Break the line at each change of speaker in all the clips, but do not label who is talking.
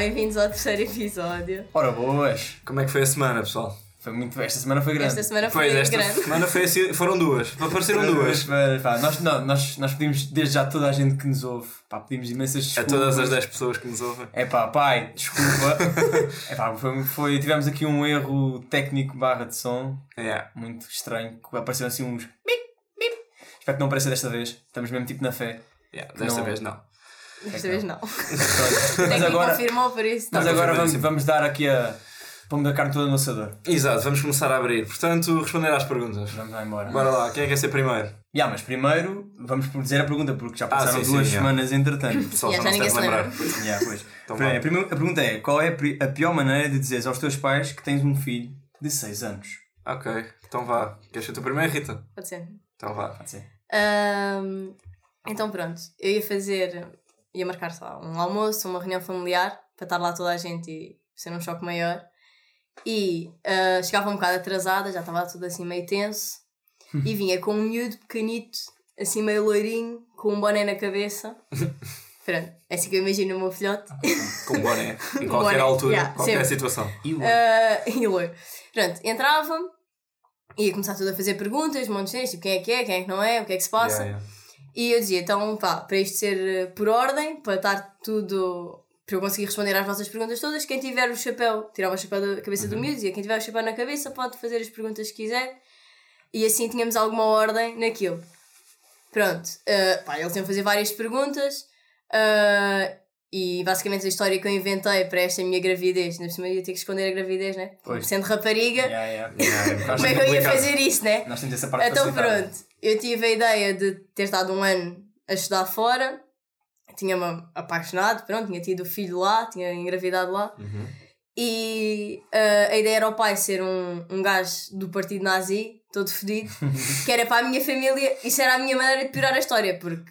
bem-vindos ao terceiro episódio.
Ora boas!
Como é que foi a semana, pessoal?
Foi muito. Esta semana foi grande.
Esta semana foi
Pois, esta
grande.
semana foi assim, foram duas. Apareceram duas.
Pá, nós, não, nós, nós pedimos desde já toda a gente que nos ouve. Pá, pedimos imensas
A
desculpas.
todas as 10 pessoas que nos ouvem.
É pá, pai, desculpa. é pá, foi, foi- tivemos aqui um erro técnico barra de som
Yeah.
muito estranho. Apareceram assim uns. Bip, bip. Espero que não apareça desta vez. Estamos mesmo tipo na fé.
Yeah, Desta
Não.
vez não.
Desta vez não.
Mas agora,
confirmou por isso.
mas agora vamos, vamos dar aqui a. Vamos dar carne toda no assador.
Exato, vamos começar a abrir. Portanto, responder às perguntas.
Vamos lá embora.
Bora lá, quem é que quer ser primeiro?
Ya, mas primeiro vamos por dizer a pergunta, porque já passaram
sim,
duas
sim, já.
semanas entretanto.
O pessoal
Yeah,
já
já
não se deve
ninguém se
lembrar.
Pois.
Então
a, primeira- a pergunta é: qual é a, pior maneira de dizeres aos teus pais que tens um filho de 6 anos?
Ok, então vá. Queres ser tu primeiro, Rita?
Pode ser.
Então vá.
Pode ser.
Ahm, então pronto, eu ia fazer, ia marcar sei lá, um almoço, uma reunião familiar, para estar lá toda a gente e ser um choque maior. E ah, chegava um bocado atrasada, já estava tudo assim meio tenso, e vinha com um miúdo pequenito, assim meio loirinho, com um boné na cabeça. Pronto, é assim que eu imagino o meu filhote.
Com boné. Em qualquer
boné,
altura,
yeah,
qualquer
sempre.
situação.
E o
Ah, e loiro. Pronto, entrava, ia começar tudo a fazer perguntas, um monte de gente, tipo quem é que é, quem é que não é, o que é que se passa.
Yeah, yeah.
E eu dizia, então pá, para isto ser eh, por ordem, para estar tudo. para eu conseguir responder às vossas perguntas todas, quem tiver o chapéu, tirava o chapéu da cabeça do miúdo, dizia, quem tiver o chapéu na cabeça pode fazer as perguntas que quiser. E assim tínhamos alguma ordem naquilo. Pronto, eh, pá, eles iam fazer várias perguntas. eh, e basicamente a história que eu inventei para esta minha gravidez, na cima ia ter que esconder a gravidez, né?
Pois.
Sendo rapariga,
Ya, ya.
Yeah,
como é que eu ia fazer isso, né?
Nós temos essa parte
Então
facilitada.
pronto, eu tive a ideia de ter estado um ano a estudar fora, tinha-me apaixonado, pronto, tinha tido o filho lá, tinha engravidado lá,
Uhum.
e ah, a ideia era o pai ser um, um gajo do partido nazi, todo fedido, que era para a minha família, isso era a minha maneira de piorar a história, porque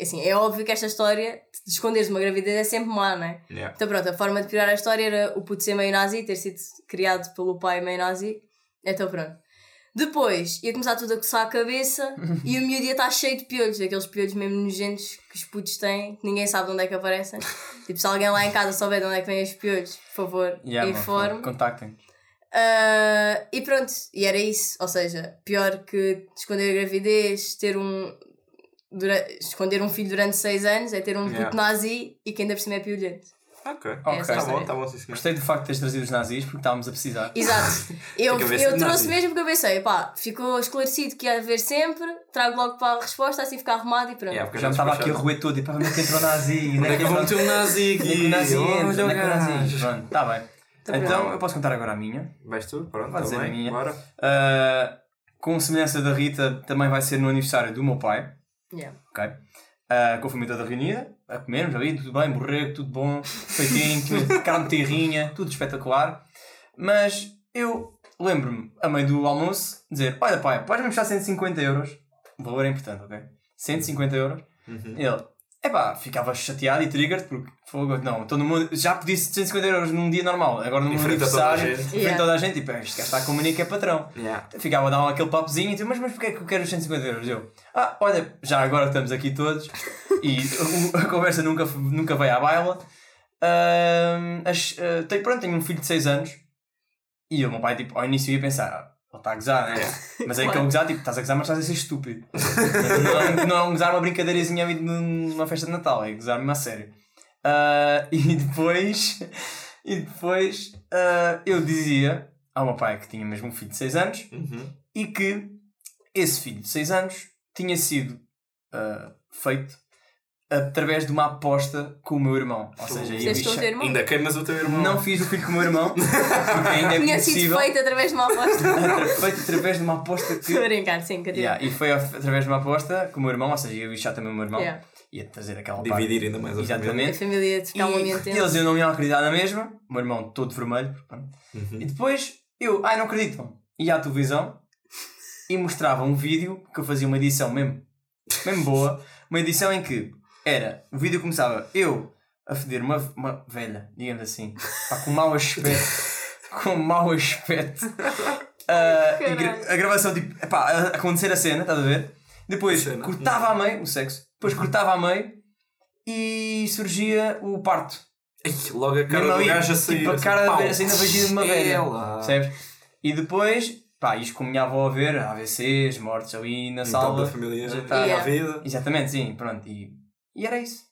assim, é óbvio que esta história de esconderes uma gravidez é sempre má, não é?
Yeah.
Então pronto, a forma de piorar a história era o puto ser meio nazi, ter sido criado pelo pai meio nazi. Então pronto. Depois ia começar tudo a coçar a cabeça e o miúdo ia estar cheio de piolhos, aqueles piolhos mesmo nojentos que os putos têm, que ninguém sabe de onde é que aparecem. tipo, se alguém lá em casa souber de onde é que vêm os piolhos, por favor,
mano,
informe.
Contactem.
Ah, e pronto, e era isso. Ou seja, pior que esconder a gravidez, ter um. dura- esconder um filho durante 6 anos é ter um
Yeah.
puto nazi e que ainda por cima é piolhento.
Ok.
Ok.
Essa é a
Tá bom, tá bom, sim senhor.
Gostei do facto de teres trazido os nazis porque estávamos a precisar.
Exato. Eu, eu trouxe
nazis.
mesmo porque eu pensei, pá, ficou esclarecido que ia haver sempre, trago logo para a resposta, assim ficar arrumado e pronto.
Yeah, porque
Já me estava aqui a roer todo e para onde é que entrou o nazi?
Onde é que eu vou meter um nazi
é
aqui?
o nazi entra? Onde é que o nazi. Pronto, está bem.
Tá
então
bom.
eu posso contar agora a minha.
Vais tu? Pronto,
Vai
tá
dizer a
bem.
minha.
Bora.
Uh, com semelhança da Rita, também vai ser no aniversário do meu pai.
Yeah.
Ok? Uh, com a família toda reunida, a comermos ali, tudo bem, borrego, tudo bom, feitinho, carne de terrinha, tudo espetacular. Mas eu lembro-me, a meio do almoço, dizer: Olha, pai, podes-me puxar 150 euros. O valor é importante, ok? 150 euros.
Uhum.
Ele, epá, ficava chateado e triggered porque fogo, não, todo mundo já pedisse 150 euros num dia normal, agora num aniversário, em frente a toda a gente, tipo, este gajo está a comunicar que é patrão.
Yeah.
Ficava a dar aquele papozinho e tu, mas, mas porquê é que eu quero os 150 euros? Eu, ah, olha, já agora estamos aqui todos e o- a conversa nunca, nunca veio à baila. Ahm, as, ah, tenho, pronto, tenho um filho de 6 anos e o meu pai, tipo, ao início ia pensar, ele está a gozar, né? Mas é que ele gozar, tipo, estás a gozar, mas estás a ser estúpido. não, é, não é um gozar uma brincadeirazinha numa festa de Natal, é gozar mesmo a sério. Ah, e depois, e depois ah, eu dizia ao meu pai que tinha mesmo um filho de 6 anos
Uhum.
e que esse filho de 6 anos tinha sido ah, feito através de uma aposta com o meu irmão. Ou seja, eu
teu irmão?
Ainda queimas o teu irmão.
não fiz o filho com o meu irmão, porque ainda é
Tinha sido feito através de uma aposta.
Feito através de uma aposta
Estou a
que.
brincar, sim.
Yeah, e foi através de uma aposta com o meu irmão, ou seja, eu ia deixar também o meu irmão,
Yeah.
ia trazer aquela
Dividir ainda mais a
parte.
família.
A
Exatamente.
família de ficar um
E
ambiente
eles eu não iam acreditar na mesma, o meu irmão todo vermelho.
Uhum.
E depois eu, ai não acreditam, ia à televisão e mostrava um vídeo que eu fazia uma edição mesmo, mesmo boa, uma edição em que era, o vídeo começava eu a foder uma, uma velha, digamos assim, pá, com mau aspecto, com mau aspecto. E gra- a gravação, tipo, epá, a acontecer a cena, estás a ver? Depois
A
cortava a meio, o sexo, depois cortava a meio e surgia o parto.
Ai, logo a cara do gajo a sair.
tipo, a
assim,
cara
pau.
assim na vagina de uma velha. Percebes? E depois, pá, isto como já vou a ver, AVCs, mortes ali na
Então,
sala.
da família
já tá-
está a vida.
Exatamente, sim, pronto. E, e era isso.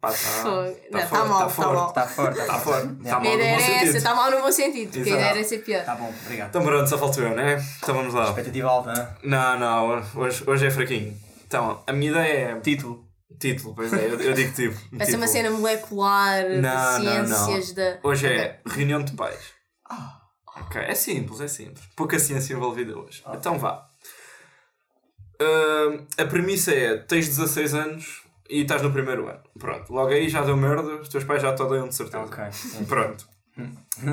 Pá, tá,
Fogo.
tá
Não,
forte,
tá mal, tá
forte.
mal.
Está forte.
Tá forte. Tá
A
mal no
ideia era essa,
sentido.
está mal no bom sentido, porque a ideia era ser pior.
Tá bom, obrigado.
Então pronto, só falta eu, né? Então vamos lá.
Expectativa alta, né?
Não, não, hoje, hoje é fraquinho. Então, a minha ideia é.
Título.
Título, pois é, eu, eu digo tipo.
Vai ser uma cena molecular,
Não, não,
de
não.
ciências da.
Hoje é reunião de pais. Ok, é simples, é simples. Pouca ciência envolvida hoje. Então vá. Ahm, a premissa é: tens 16 anos e estás no primeiro ano. Pronto, logo aí já deu merda, os teus pais já te odeiam de certeza.
Ok.
Pronto.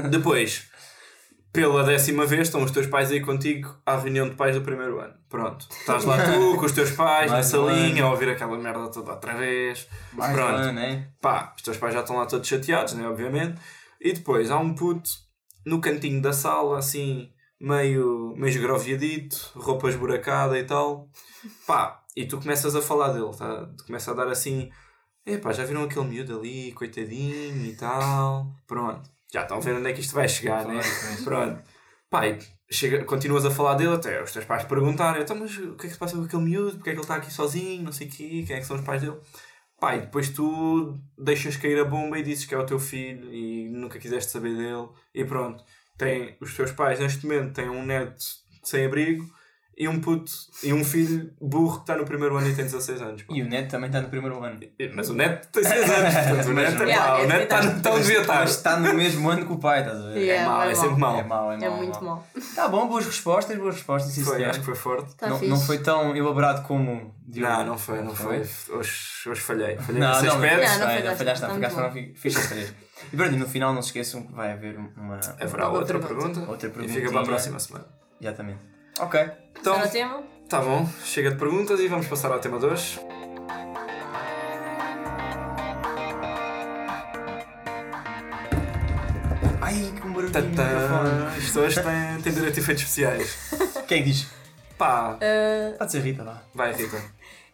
Depois, pela décima vez, estão os teus pais aí contigo à reunião de pais do primeiro ano. Pronto. Estás lá tu com os teus pais na
Mais um
salinha
ano.
a ouvir aquela merda toda outra vez.
Mais
Pronto.
um, né?
Pá, os teus pais já estão lá todos chateados, né? Obviamente. E depois há um puto no cantinho da sala, assim, meio, meio esgroviadito, roupa esburacada e tal. Pá, e tu começas a falar dele, tá? Tu começas a dar assim. Epá, já viram aquele miúdo ali, coitadinho e tal. Pronto. Já estão ver onde é que isto vai chegar, né? Pronto. E chega, continuas a falar dele até os teus pais perguntarem então, mas o que é que se passa com aquele miúdo? Porque é que ele está aqui sozinho? Não sei o quê. Quem é que são os pais dele? E depois tu deixas cair a bomba e dizes que é o teu filho e nunca quiseste saber dele. E pronto. Tem, os teus pais neste momento têm um neto sem abrigo e um puto e um filho burro que está no primeiro ano e tem 16 anos. pá.
E o Neto também está no primeiro ano.
Mas o neto tem 6 anos, portanto o neto, é pá, o
é
neto está
verdade.
está onde devia estar.
Mas está no mesmo ano que o pai, estás a ver?
Yeah.
É mau, é
é
sempre
mau.
mau.
É mau, é
É
mau.
muito
mau.
mal.
Tá bom, boas respostas, boas respostas, sim
Foi,
senhor.
acho que foi forte.
Tá
não,
fixe.
não foi tão elaborado como. Diogo.
Não, não foi, não foi. Hoje, hoje falhei. Falhei
Não, não.
Não, não
não,
falhaste,
não,
tá
ficaste, não, fi- fiz as três. E pronto, e no final não se esqueçam que vai haver uma.
Haverá outra
pergunta.
pergunta.
Outra
E fica para a próxima semana.
Exatamente. Ok.
Então,
Está no tema?
tá bom. Chega de perguntas e vamos passar ao tema 2.
Ai, que um microfone.
Tantã. Isto hoje tem, tem direito a efeitos especiais.
Quem é que diz?
Pá,
Uh,
Pode ser Rita, vá.
vai Rita.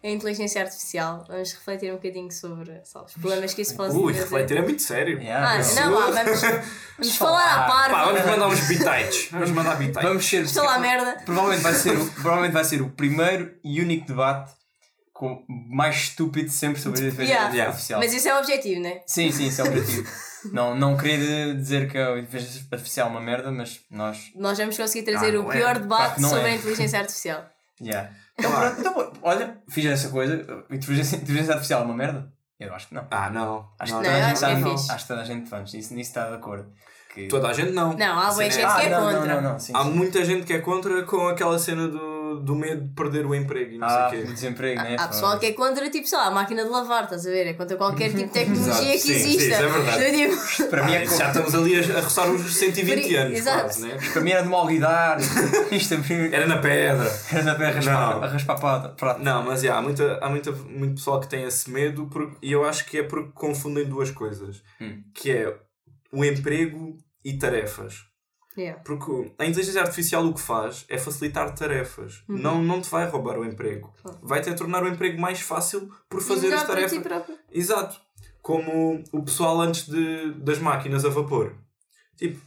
A inteligência artificial. Vamos refletir um bocadinho sobre sabe, os problemas que isso pode
Ui,
trazer.
refletir é muito sério.
Yeah,
Ah,
isso.
não, lá, vamos, vamos falar à par.
Pá, vamos mandar uns bitites. Vamos mandar bitites.
Vamos ser.
Estou lá, merda.
Provavelmente vai, ser o, provavelmente vai ser o primeiro e único debate com mais estúpido sempre sobre a inteligência
Yeah.
artificial.
Mas isso é o objetivo, né?
Sim, sim, isso é o objetivo. não, não querer dizer que a inteligência artificial é uma merda, mas nós.
Nós vamos conseguir trazer
Ah,
o
não é.
pior
Claro
debate
não
sobre
é.
a inteligência artificial.
Yeah. Então, pronto, então, olha, fiz essa coisa. Inteligência, inteligência artificial é uma merda? Eu acho que não.
Ah, não.
Acho
não,
que
Não,
toda gente
que é.
Acho que toda a gente vamos. Isso, nisso está de acordo. Que...
Toda a gente não.
Não, há boa
Sim,
gente
é-
que é
não,
contra.
Não, não, não. Sim,
Há
sim.
muita gente que é contra com aquela cena do, do medo de perder o emprego e não
Ah,
sei o
o
quê.
desemprego, né?
Há pessoal que é contra, tipo, sei lá, a máquina de lavar, estás a ver? É contra qualquer tipo de tecnologia que
sim,
exista.
sim, isso é verdade.
Eu digo,
Para mim, é
Ah, já estamos ali a, a roçar os 120
Por-
anos,
exato.
quase, né?
para mim era de mal lidar. Isto mim
Era na pedra.
era na pé a raspar,
Não.
a raspar prato.
Não, mas já, há, muita, há muita, muito pessoal que tem esse medo por- e eu acho que é porque confundem duas coisas.
Hum.
Que é o emprego e tarefas.
Yeah.
Porque a inteligência artificial o que faz é facilitar tarefas.
Uhum.
Não, não te vai roubar o emprego. Vai-te a tornar o emprego mais fácil por fazer as
para
tarefas.
ti próprio.
Exato. Como o pessoal antes de, das máquinas a vapor. Tipo,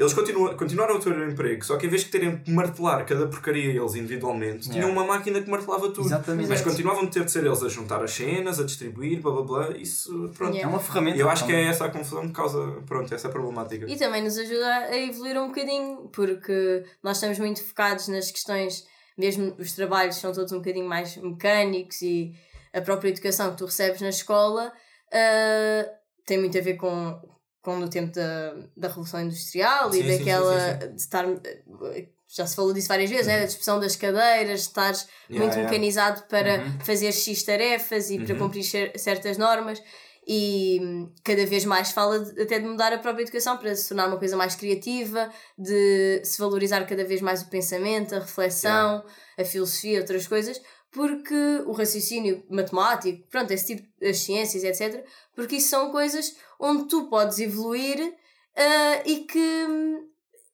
eles continuam, continuaram a ter o emprego, só que em vez de terem que martelar cada porcaria eles individualmente, tinham
Yeah.
uma máquina que martelava tudo.
Exatamente.
Mas continuavam a ter de ser eles a juntar as cenas, a distribuir, blá blá blá. Isso, pronto.
É
Yeah.
uma ferramenta.
E eu acho que é essa a confusão que causa, pronto, essa problemática.
E também nos ajuda a evoluir um bocadinho, porque nós estamos muito focados nas questões, mesmo os trabalhos são todos um bocadinho mais mecânicos e a própria educação que tu recebes na escola ah, tem muito a ver com, com o tempo da, da Revolução Industrial
Sim,
e daquela
sim, sim,
de estar. Já se falou disso várias vezes, né? da dispersão das cadeiras, de estares
Yeah,
muito
yeah.
mecanizado para
Uhum.
fazer X tarefas e para
Uhum.
cumprir cer- certas normas e cada vez mais fala de- até de mudar a própria educação para se tornar uma coisa mais criativa, de se valorizar cada vez mais o pensamento, a reflexão, a filosofia, outras coisas, porque o raciocínio matemático, pronto, esse tipo, as ciências, etc., porque isso são coisas onde tu podes evoluir ah, e que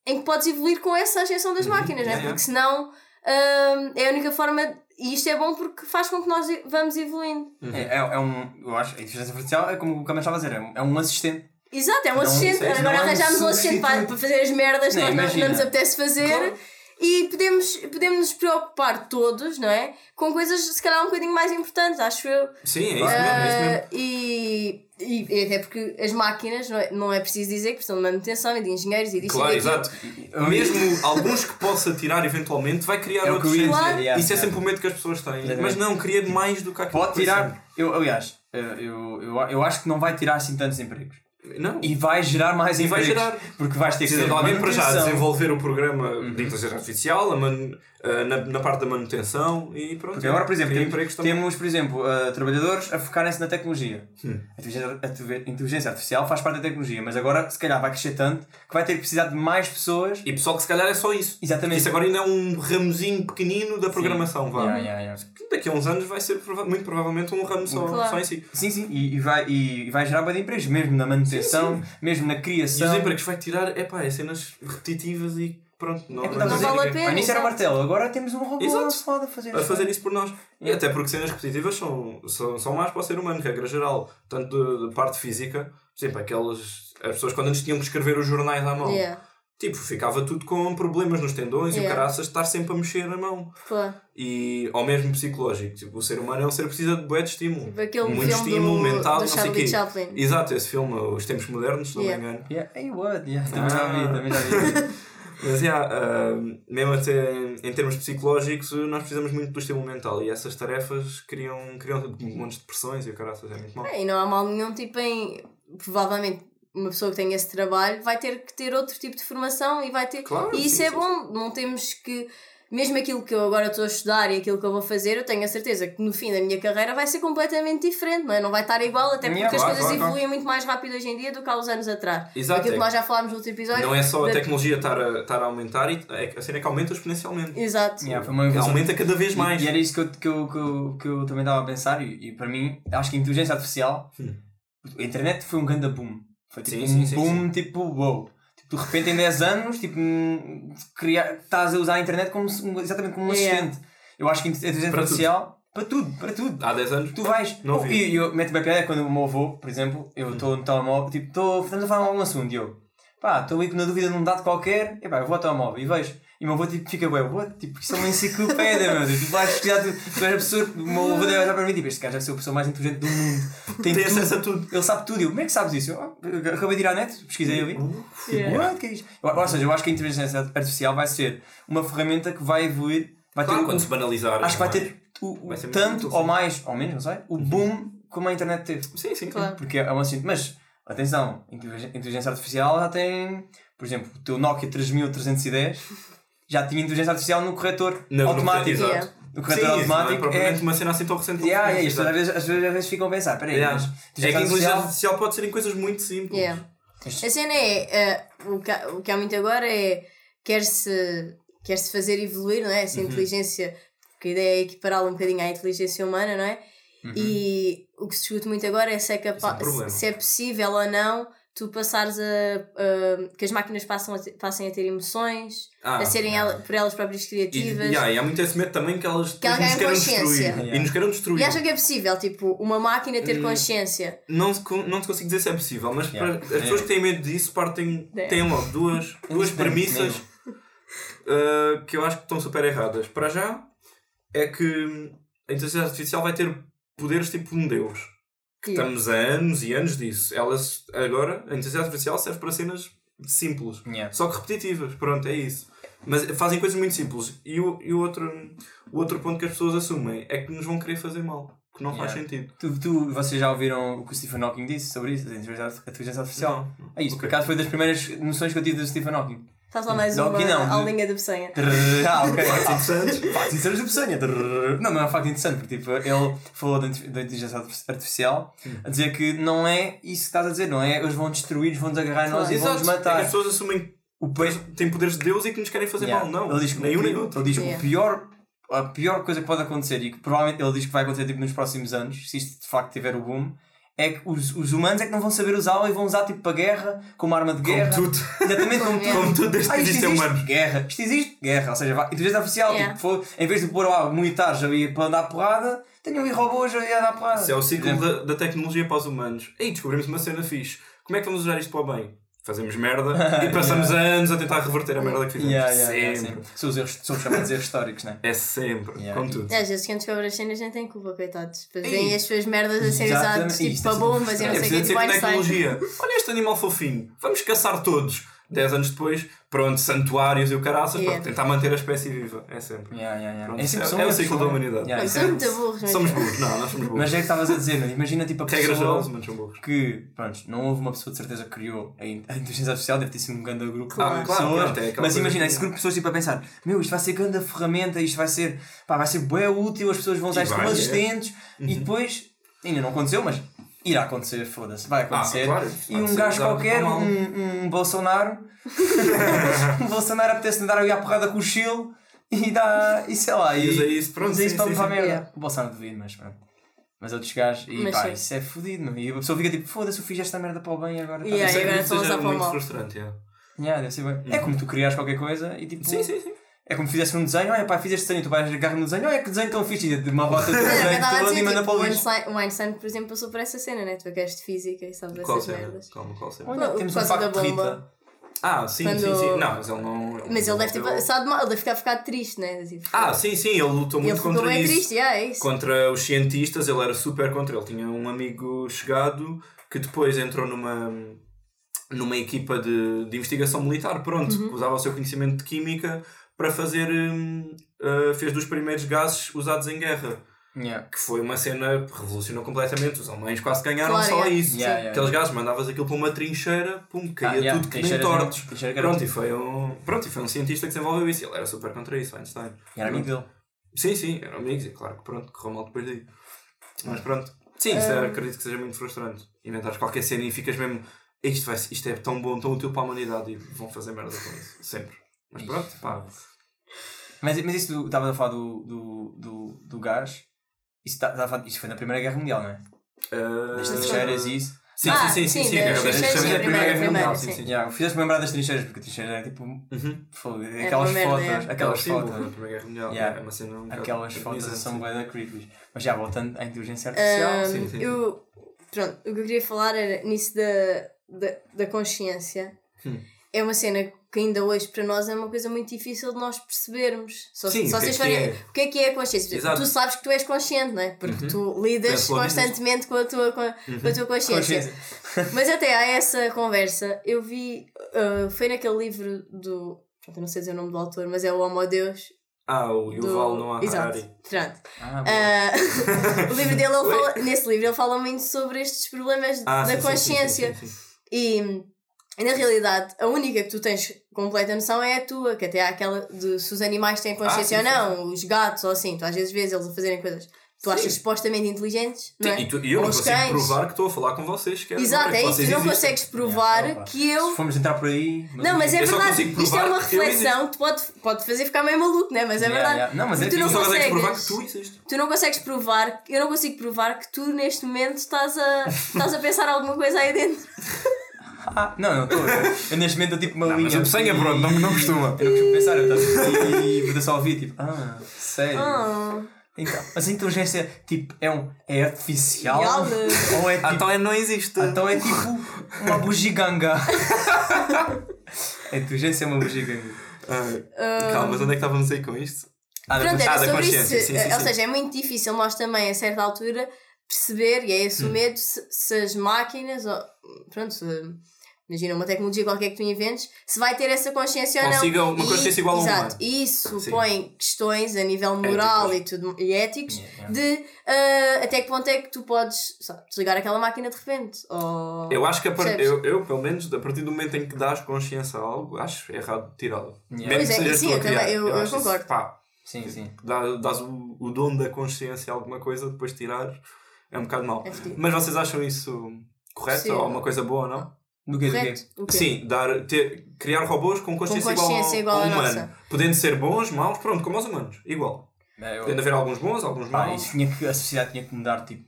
em que podes evoluir com essa ascensão das máquinas, né?
yeah,
porque senão hum, é a única forma, e isto é bom porque faz com que nós vamos evoluindo.
É, é, é um. Eu acho. A inteligência artificial é como o Cameron estava a dizer, é um, é um assistente.
Exato, é um
Não,
assistente.
é-
Agora
é um
arranjámos um assistente para, para fazer as merdas que
Nem,
nós
imagina.
não nos apetece fazer.
Claro.
E podemos, podemos nos preocupar todos, não é? Com coisas se calhar um bocadinho mais importantes, acho eu.
Sim, é isso mesmo, é isso mesmo.
Ah, e, e, e até porque as máquinas, não é, não é preciso dizer que precisam de manutenção e de engenheiros e disto
Claro,
e
exato. Mesmo alguns que possa tirar eventualmente, vai criar
É que
outros.
ia
Claro.
dizer.
Isso é sempre o medo que as pessoas têm.
Exatamente.
Mas não, cria mais do que aquilo
Pode
que
tirar. Eu, aliás, eu, eu, eu, eu acho que não vai tirar assim tantos empregos.
Não.
E vai gerar mais
E vai
empregos.
gerar.
Porque vais ter que
Precisa
ter
de alguém para já desenvolver o programa de inteligência artificial, a man- na, na parte da manutenção e pronto.
Porque agora, por exemplo, temos, temos, por exemplo, uh, trabalhadores a focarem-se na tecnologia.
Hum.
A inteligência, a inteligência artificial faz parte da tecnologia, mas agora, se calhar, vai crescer tanto que vai ter que precisar de mais pessoas.
E pessoal que se calhar é só isso.
Exatamente.
Isso agora ainda é um ramozinho pequenino da programação, vá.
Yeah, yeah, yeah.
Daqui a uns anos vai ser prova- muito provavelmente um ramo só,
Claro.
só em si.
Sim, sim, e, e vai, e, e vai gerar bem empregos, mesmo na manutenção, mesmo na
E
criação.
os empregos que vai tirar é pá, é cenas repetitivas e pronto. Não,
É
não
Não
a
vale
dizer,
a
início era martelo, agora temos um robô
Exato.
foda a fazer
a
isto.
fazer isso por nós. E até porque cenas repetitivas são, são, são más para o ser humano, regra geral. Tanto de, de parte física, por exemplo, aquelas. As pessoas quando antes tinham que escrever os jornais à mão,
Yeah,
tipo, ficava tudo com problemas nos tendões e o
Yeah.
caraças de estar sempre a mexer a mão.
claro.
E ao mesmo psicológico, tipo, o ser humano é um ser que precisa de bué de estímulo.
Tipo Aquele
Muito
filme
estímulo
do,
mental,
do
não sei o quê.
Chaplin.
Exato, esse filme, Os Tempos Modernos, se não
Yeah.
me engano.
Yeah. Hey, what? Yeah, também já
Ah.
vi, também já vi.
Mas, yeah, ah, mesmo até em, em termos psicológicos, nós precisamos muito do estímulo mental e essas tarefas criam, criam montes de pressões e o caraças é muito mal.
É, e não há mal nenhum tipo em. Provavelmente uma pessoa que tem esse trabalho vai ter que ter outro tipo de formação e vai ter.
Claro,
e isso
sim,
é
sim,
bom, não temos que. Mesmo aquilo que eu agora estou a estudar e aquilo que eu vou fazer, eu tenho a certeza que no fim da minha carreira vai ser completamente diferente, não é? Não vai estar igual, até porque
Yeah,
as
claro,
coisas
claro,
evoluem muito mais rápido hoje em dia do que há uns anos atrás.
Exato,
Aquilo
é.
que nós já falámos no outro episódio.
Não é só a tecnologia estar a, estar a aumentar, e é, a cena é que aumenta exponencialmente.
Exato.
Yeah,
Aumenta cada vez mais.
E, e era isso que eu, que eu, que eu, que eu também estava a pensar, e, e para mim, acho que a inteligência artificial,
Hum.
a internet foi um grande boom. Foi tipo
Sim,
um
sim, sim,
boom, tipo, wow. De repente, em 10 anos, tipo, hum, criar, estás a usar a internet como, exatamente como um
Yeah.
assistente. Eu acho que a inteligência
Para
artificial, para tudo, para tudo.
Há 10 anos.
Tu vais.
Não
Oh,
vi.
e eu meto-me a piada quando o meu avô, por exemplo, eu estou no telemóvel, tipo, estou, estamos a falar de algum assunto e eu, pá, estou aí na dúvida num dado qualquer, e pá, eu vou ao telemóvel e vejo. E o meu avô tipo, fica, ué, what? Tipo, isso é uma enciclopédia, meu Deus. Tu vais pesquisar, tu, tu és a pessoa, o meu avô deve olhar para mim, tipo, este gajo deve ser a pessoa mais inteligente do mundo. Tem,
Tem
tudo.
acesso a tudo.
Ele sabe tudo. E eu, como é que sabes isso? Eu, "Ah, acabei de ir à net, pesquisei ali.
Yeah.
What? Que é isto? Eu- Ou seja, eu acho que a inteligência artificial vai ser uma ferramenta que vai evoluir, vai
Claro,
ter
quando se banalizar.
Acho que vai
é?
ter o,
Vai ser muito
tanto
útil,
ou
sim.
mais, ou menos, não sei, o boom como a internet teve.
Sim, sim.
Claro.
Porque é um assunto. Mas, atenção, a inteligência inteligência artificial já tem, por exemplo, o teu Nokia 3310 já tinha inteligência artificial no corretor
No- no-
automático.
exato.
Yeah.
O
Sim,
corretor
isso não é
automático é.
propriamente uma cena assim tão recente. como
Yeah, yeah, isto, às, vezes, às, vezes, às vezes ficam a pensar, peraí,
Yeah.
mas
É que a
inteligência artificial.
pode ser em coisas muito simples.
Yeah. A cena é, eh, o, que, há- o que há muito agora é quer-se quer -se fazer evoluir, não é?
Uhum.
Essa inteligência, porque a ideia é equipará-la um bocadinho à inteligência humana, não é? E o que se discute muito agora é se é,
Uhum. É um
se é possível ou não tu passares a, a- que as máquinas passam a ter- passem a ter emoções,
Ah,
a serem
yeah.
ela- por elas próprias
E,
criativas.
yeah, e há muito esse medo também que elas
Que elas
nos queiram
consciência.
destruir.
Yeah.
E nos queiram destruir.
E acham que é possível, tipo, uma máquina ter
Hum.
consciência?
Não, não te consigo dizer se é possível, mas
Yeah.
para as pessoas que têm medo disso partem,
É.
têm logo duas, duas premissas uh, que eu acho que estão super erradas. Para já é que a inteligência artificial vai ter poderes tipo um deus. Que
Yeah.
estamos há anos e anos disso. Elas agora, a inteligência artificial serve para cenas simples.
Yeah.
Só que repetitivas, pronto, é isso. Mas fazem coisas muito simples. E o, e o, outro, o outro ponto que as pessoas assumem é que nos vão querer fazer mal. Que não faz
Yeah.
sentido.
Tu, tu, vocês já ouviram o que o Stephen Hawking disse sobre isso, a inteligência artificial?
Não.
É isso, por
Ok.
acaso foi das primeiras noções que eu tive do Stephen Hawking.
Faz lá mais
Não,
uma
não, de-
aulinha de peçanha.
Trrr, Ah, ok.
Factos interessantes.
Factos interessantes do Peçanha. Trrr. Não, não é um facto interessante, porque tipo, ele falou da inte- da inteligência artificial a dizer que não é isso que estás a dizer, não é? Eles vão destruir, vão nos agarrar em nós e vão nos
Exato. É
matar.
as pessoas assumem
O pe-
têm poderes de Deus e que nos querem fazer
Yeah.
mal. Não.
Ele diz que,
nem
o
um nem outro.
Ele diz que
Yeah.
o pior, a pior coisa que pode acontecer e que provavelmente ele diz que vai acontecer tipo, nos próximos anos, se isto de facto tiver o boom, é que os, os humanos é que não vão saber usá-la e vão usar tipo para guerra, como arma de
Como
guerra.
tudo.
Exatamente como tudo.
Como tudo desde
Ah,
que
isto existe?
humanos.
Guerra. Isto existe? Guerra. Ou seja, vai- inteligência artificial,
Yeah.
tipo, foi, em vez de pôr lá militares ali para andar porrada, tenham aí robôs ali a dar porrada.
Isso é o ciclo da, da tecnologia para os humanos. Ei, descobrimos uma cena fixe. como é que vamos usar isto para o bem? Fazemos merda e passamos anos a tentar reverter a merda que fizemos.
Yeah, yeah, yeah,
sempre.
sim. São os erros, são chamados erros históricos, não é?
É sempre,
Yeah.
com tudo.
É, Às vezes quem descobre as cenas nem tem culpa, coitados. Vêm as suas merdas a ser usadas tipo
é
para
sempre
bombas e não
É
sei o que, Einstein.
tecnologia. Olha este animal fofinho, vamos caçar todos. Dez anos depois, pronto, santuários e o caraças
Yeah.
para tentar manter a espécie viva. É sempre.
Yeah, yeah, yeah.
Pronto,
É, sempre,
é- é o ciclo da humanidade.
Yeah, é-
muito burros,
Somos burros. Não, nós somos burros.
Mas é que estavas a dizer, não? imagina tipo a
Regras
pessoa
gerais, mas são burros.
que, pronto, não houve uma pessoa de certeza que criou a in- a inteligência artificial, deve ter sido um grande grupo
Claro,
de
claro,
pessoas,
é aquela
mas imagina, esse grupo de pessoas tipo a pensar, meu, isto vai ser grande ferramenta, isto vai ser, pá, vai ser bué útil, as pessoas vão usar isto como
é.
assistentes, e depois, ainda não aconteceu, mas irá acontecer, foda-se, vai acontecer.
Ah, claro,
e um gajo
usado
qualquer, um, um Bolsonaro, um Bolsonaro apetece-lhe dar ali a porrada com o Chile e dá, e sei lá,
E
e
usa isso, pronto,
usa isso
sim,
para levar merda.
Yeah.
O Bolsonaro devido, mas pronto. Mas outros gajos, e
Mas
pá,
sim.
isso é fodido, não? E a pessoa fica tipo, foda-se, eu fiz esta merda para o bem e agora está
Yeah,
Isso é
e agora
isso seja
para o
muito
mal.
frustrante. yeah.
Yeah, deve ser bem. É como tu criares qualquer coisa e tipo.
Sim, sim, sim.
É como fizesse um desenho, olha pá, fiz este desenho, tu vais agarrar no desenho, olha que desenho tão fixe, de uma volta
Não, eu
desenho
estava a
todo
dizer,
e manda
tipo,
para o lixo.
Einstein, o Einstein, por exemplo, passou por essa cena, né? Tu é que és de física e sabes
Qual
essas
cena?
merdas.
Calma, qual cena?
Olha, temos um facto de. Rita.
Ah, sim, sim, sim. Não, mas ele não.
Mas ele deve ter
ele-
mal, ele deve ter ficado triste, né? Tipo,
Ah, sim, sim, ele lutou muito contra isso.
triste, yeah, é isso.
Contra os cientistas, ele era super contra. Ele tinha um amigo chegado que depois entrou numa, numa equipa de, de investigação militar, pronto,
Uhum.
usava o seu conhecimento de química para fazer. hum, uh, fez dos primeiros gases usados em guerra.
Yeah.
Que foi uma cena que revolucionou completamente. Os alemães quase ganharam
Claro,
só
yeah.
isso.
Yeah, yeah.
Aqueles gases, mandavas aquilo para uma trincheira, pum, caía
Ah, yeah,
tudo que nem tortos. Pronto, e foi um, pronto, e foi um cientista que desenvolveu isso. Ele era super contra isso, Einstein.
E era amigo dele.
Sim, sim, eram amigos e claro que pronto, correu mal depois daí. Mas pronto. Sim, é- acredito que seja muito frustrante. Inventares qualquer cena e ficas mesmo. Isto, vai, isto é tão bom, tão útil para a humanidade e vão fazer merda com isso. Sempre. Mas pronto, pá.
Mas, mas isso do- estavas a falar do, do, do, do gás, isso, tá- tá a falar- isso foi na Primeira Guerra Mundial, não é?
Uh,
Das trincheiras e isso.
Sim,
Ah,
sim, sim, sim,
sim,
sim.
das trincheiras,
Trincheiras
sim,
é a Primeira Guerra Mundial,
sim.
sim, sim.
Yeah, Fizeste-me lembrar das trincheiras, porque a trincheira era tipo.
Uhum.
É
aquelas fotos,
é.
aquelas fotos.
Primeira Guerra Mundial.
Yeah.
É uma cena um bocado
Aquelas fotos são
sim.
bem da creepy. Mas já voltando à inteligência artificial.
Sim, sim.
Eu, pronto, o que eu queria falar era nisso da, da, da consciência.
Hum.
É uma cena que ainda hoje para nós é uma coisa muito difícil de nós percebermos. Só,
Sim,
só
o que é que é?
o que é que é a consciência?
Exato.
Tu sabes que tu és consciente, não é? Porque tu lidas constantemente com a tua, com a, com a tua consciência.
Consciência.
Mas até há essa conversa, eu vi, ah, foi naquele livro do. pronto, não sei dizer o nome do autor, mas é o Homo Deus.
Ah, o
Do...
Yuval Noah
Exato.
Harari.
Pronto.
Ah.
Ah, o livro dele, ele fala, nesse livro, ele fala muito sobre estes problemas
Ah,
da
sim,
consciência.
sim, sim, sim.
E, na realidade, a única que tu tens completa noção é a tua, que até há aquela de se os animais têm consciência
Ah, sim,
ou não, os gatos ou assim. Tu às vezes vês eles a fazerem coisas que tu
Sim.
achas supostamente inteligentes, não é?
Sim, e, tu- e eu não consigo
cães.
provar que estou a falar com vocês. Que
Exato,
que
é isso. Tu não
existem.
consegues provar
opa.
que eu.
Se formos entrar por aí.
Não, mas é verdade. Isto é uma
que
reflexão, tu pode, pode fazer ficar meio maluco, né? Mas é
Yeah,
verdade.
yeah. Não, mas é
tu não
só consegues
consegues.
provar que tu existes.
Tu não consegues provar, eu não consigo provar que tu neste momento estás a, estás a pensar alguma coisa aí dentro.
Ah, não, não estou. Eu neste momento estou tipo uma
Não, mas
linha.
o senha, pronto, não, não costuma.
Eu não costumo pensar, eu estou e vou só ouvir tipo, ah, sério.
Ah,
Então, mas a inteligência tipo é, um, é artificial? Ou é tipo.
então é, não existe.
Então é tipo uma bugiganga. a inteligência é uma bugiganga.
Ah, calma, mas onde é que estávamos aí com isto?
Ah,
Pronto,
ah, da
sobre isso.
sim, sim,
Ou
sim.
seja, é muito difícil nós também, a certa altura, perceber, e é esse
Hum.
o medo, se, se as máquinas, ou, pronto, se- imagina uma tecnologia qualquer que tu inventes, se vai ter essa consciência ou não.
Consiga uma
E-
consciência igual a um
Exato, e isso
Sim.
põe questões a nível moral e, tudo, e éticos
Yeah, yeah.
de ah, até que ponto é que tu podes sabe, desligar aquela máquina de repente. Ou...
Eu acho que a par... Eu, eu, pelo menos, a partir do momento em que dás consciência a algo, acho errado tirá-la.
Yeah.
Mesmo
Pois é, sim, eu também-
criar.
eu- eu
acho isso,
concordo.
pá,
Sim, sim.
dá- dás o, o dom da consciência a alguma coisa, depois tirar é um bocado mau.
É.
Mas vocês acham isso correto?
Sim.
Ou uma coisa boa ou não?
Do que do quê?
O quê?
Sim, dar, ter, criar robôs com consciência,
consciência
igual, ao,
igual à
ao humano. Podendo ser bons, maus, pronto, como os humanos. Igual.
É, eu-
Podendo haver alguns bons, alguns
Pá,
maus.
isso tinha que, a sociedade tinha que mudar tipo,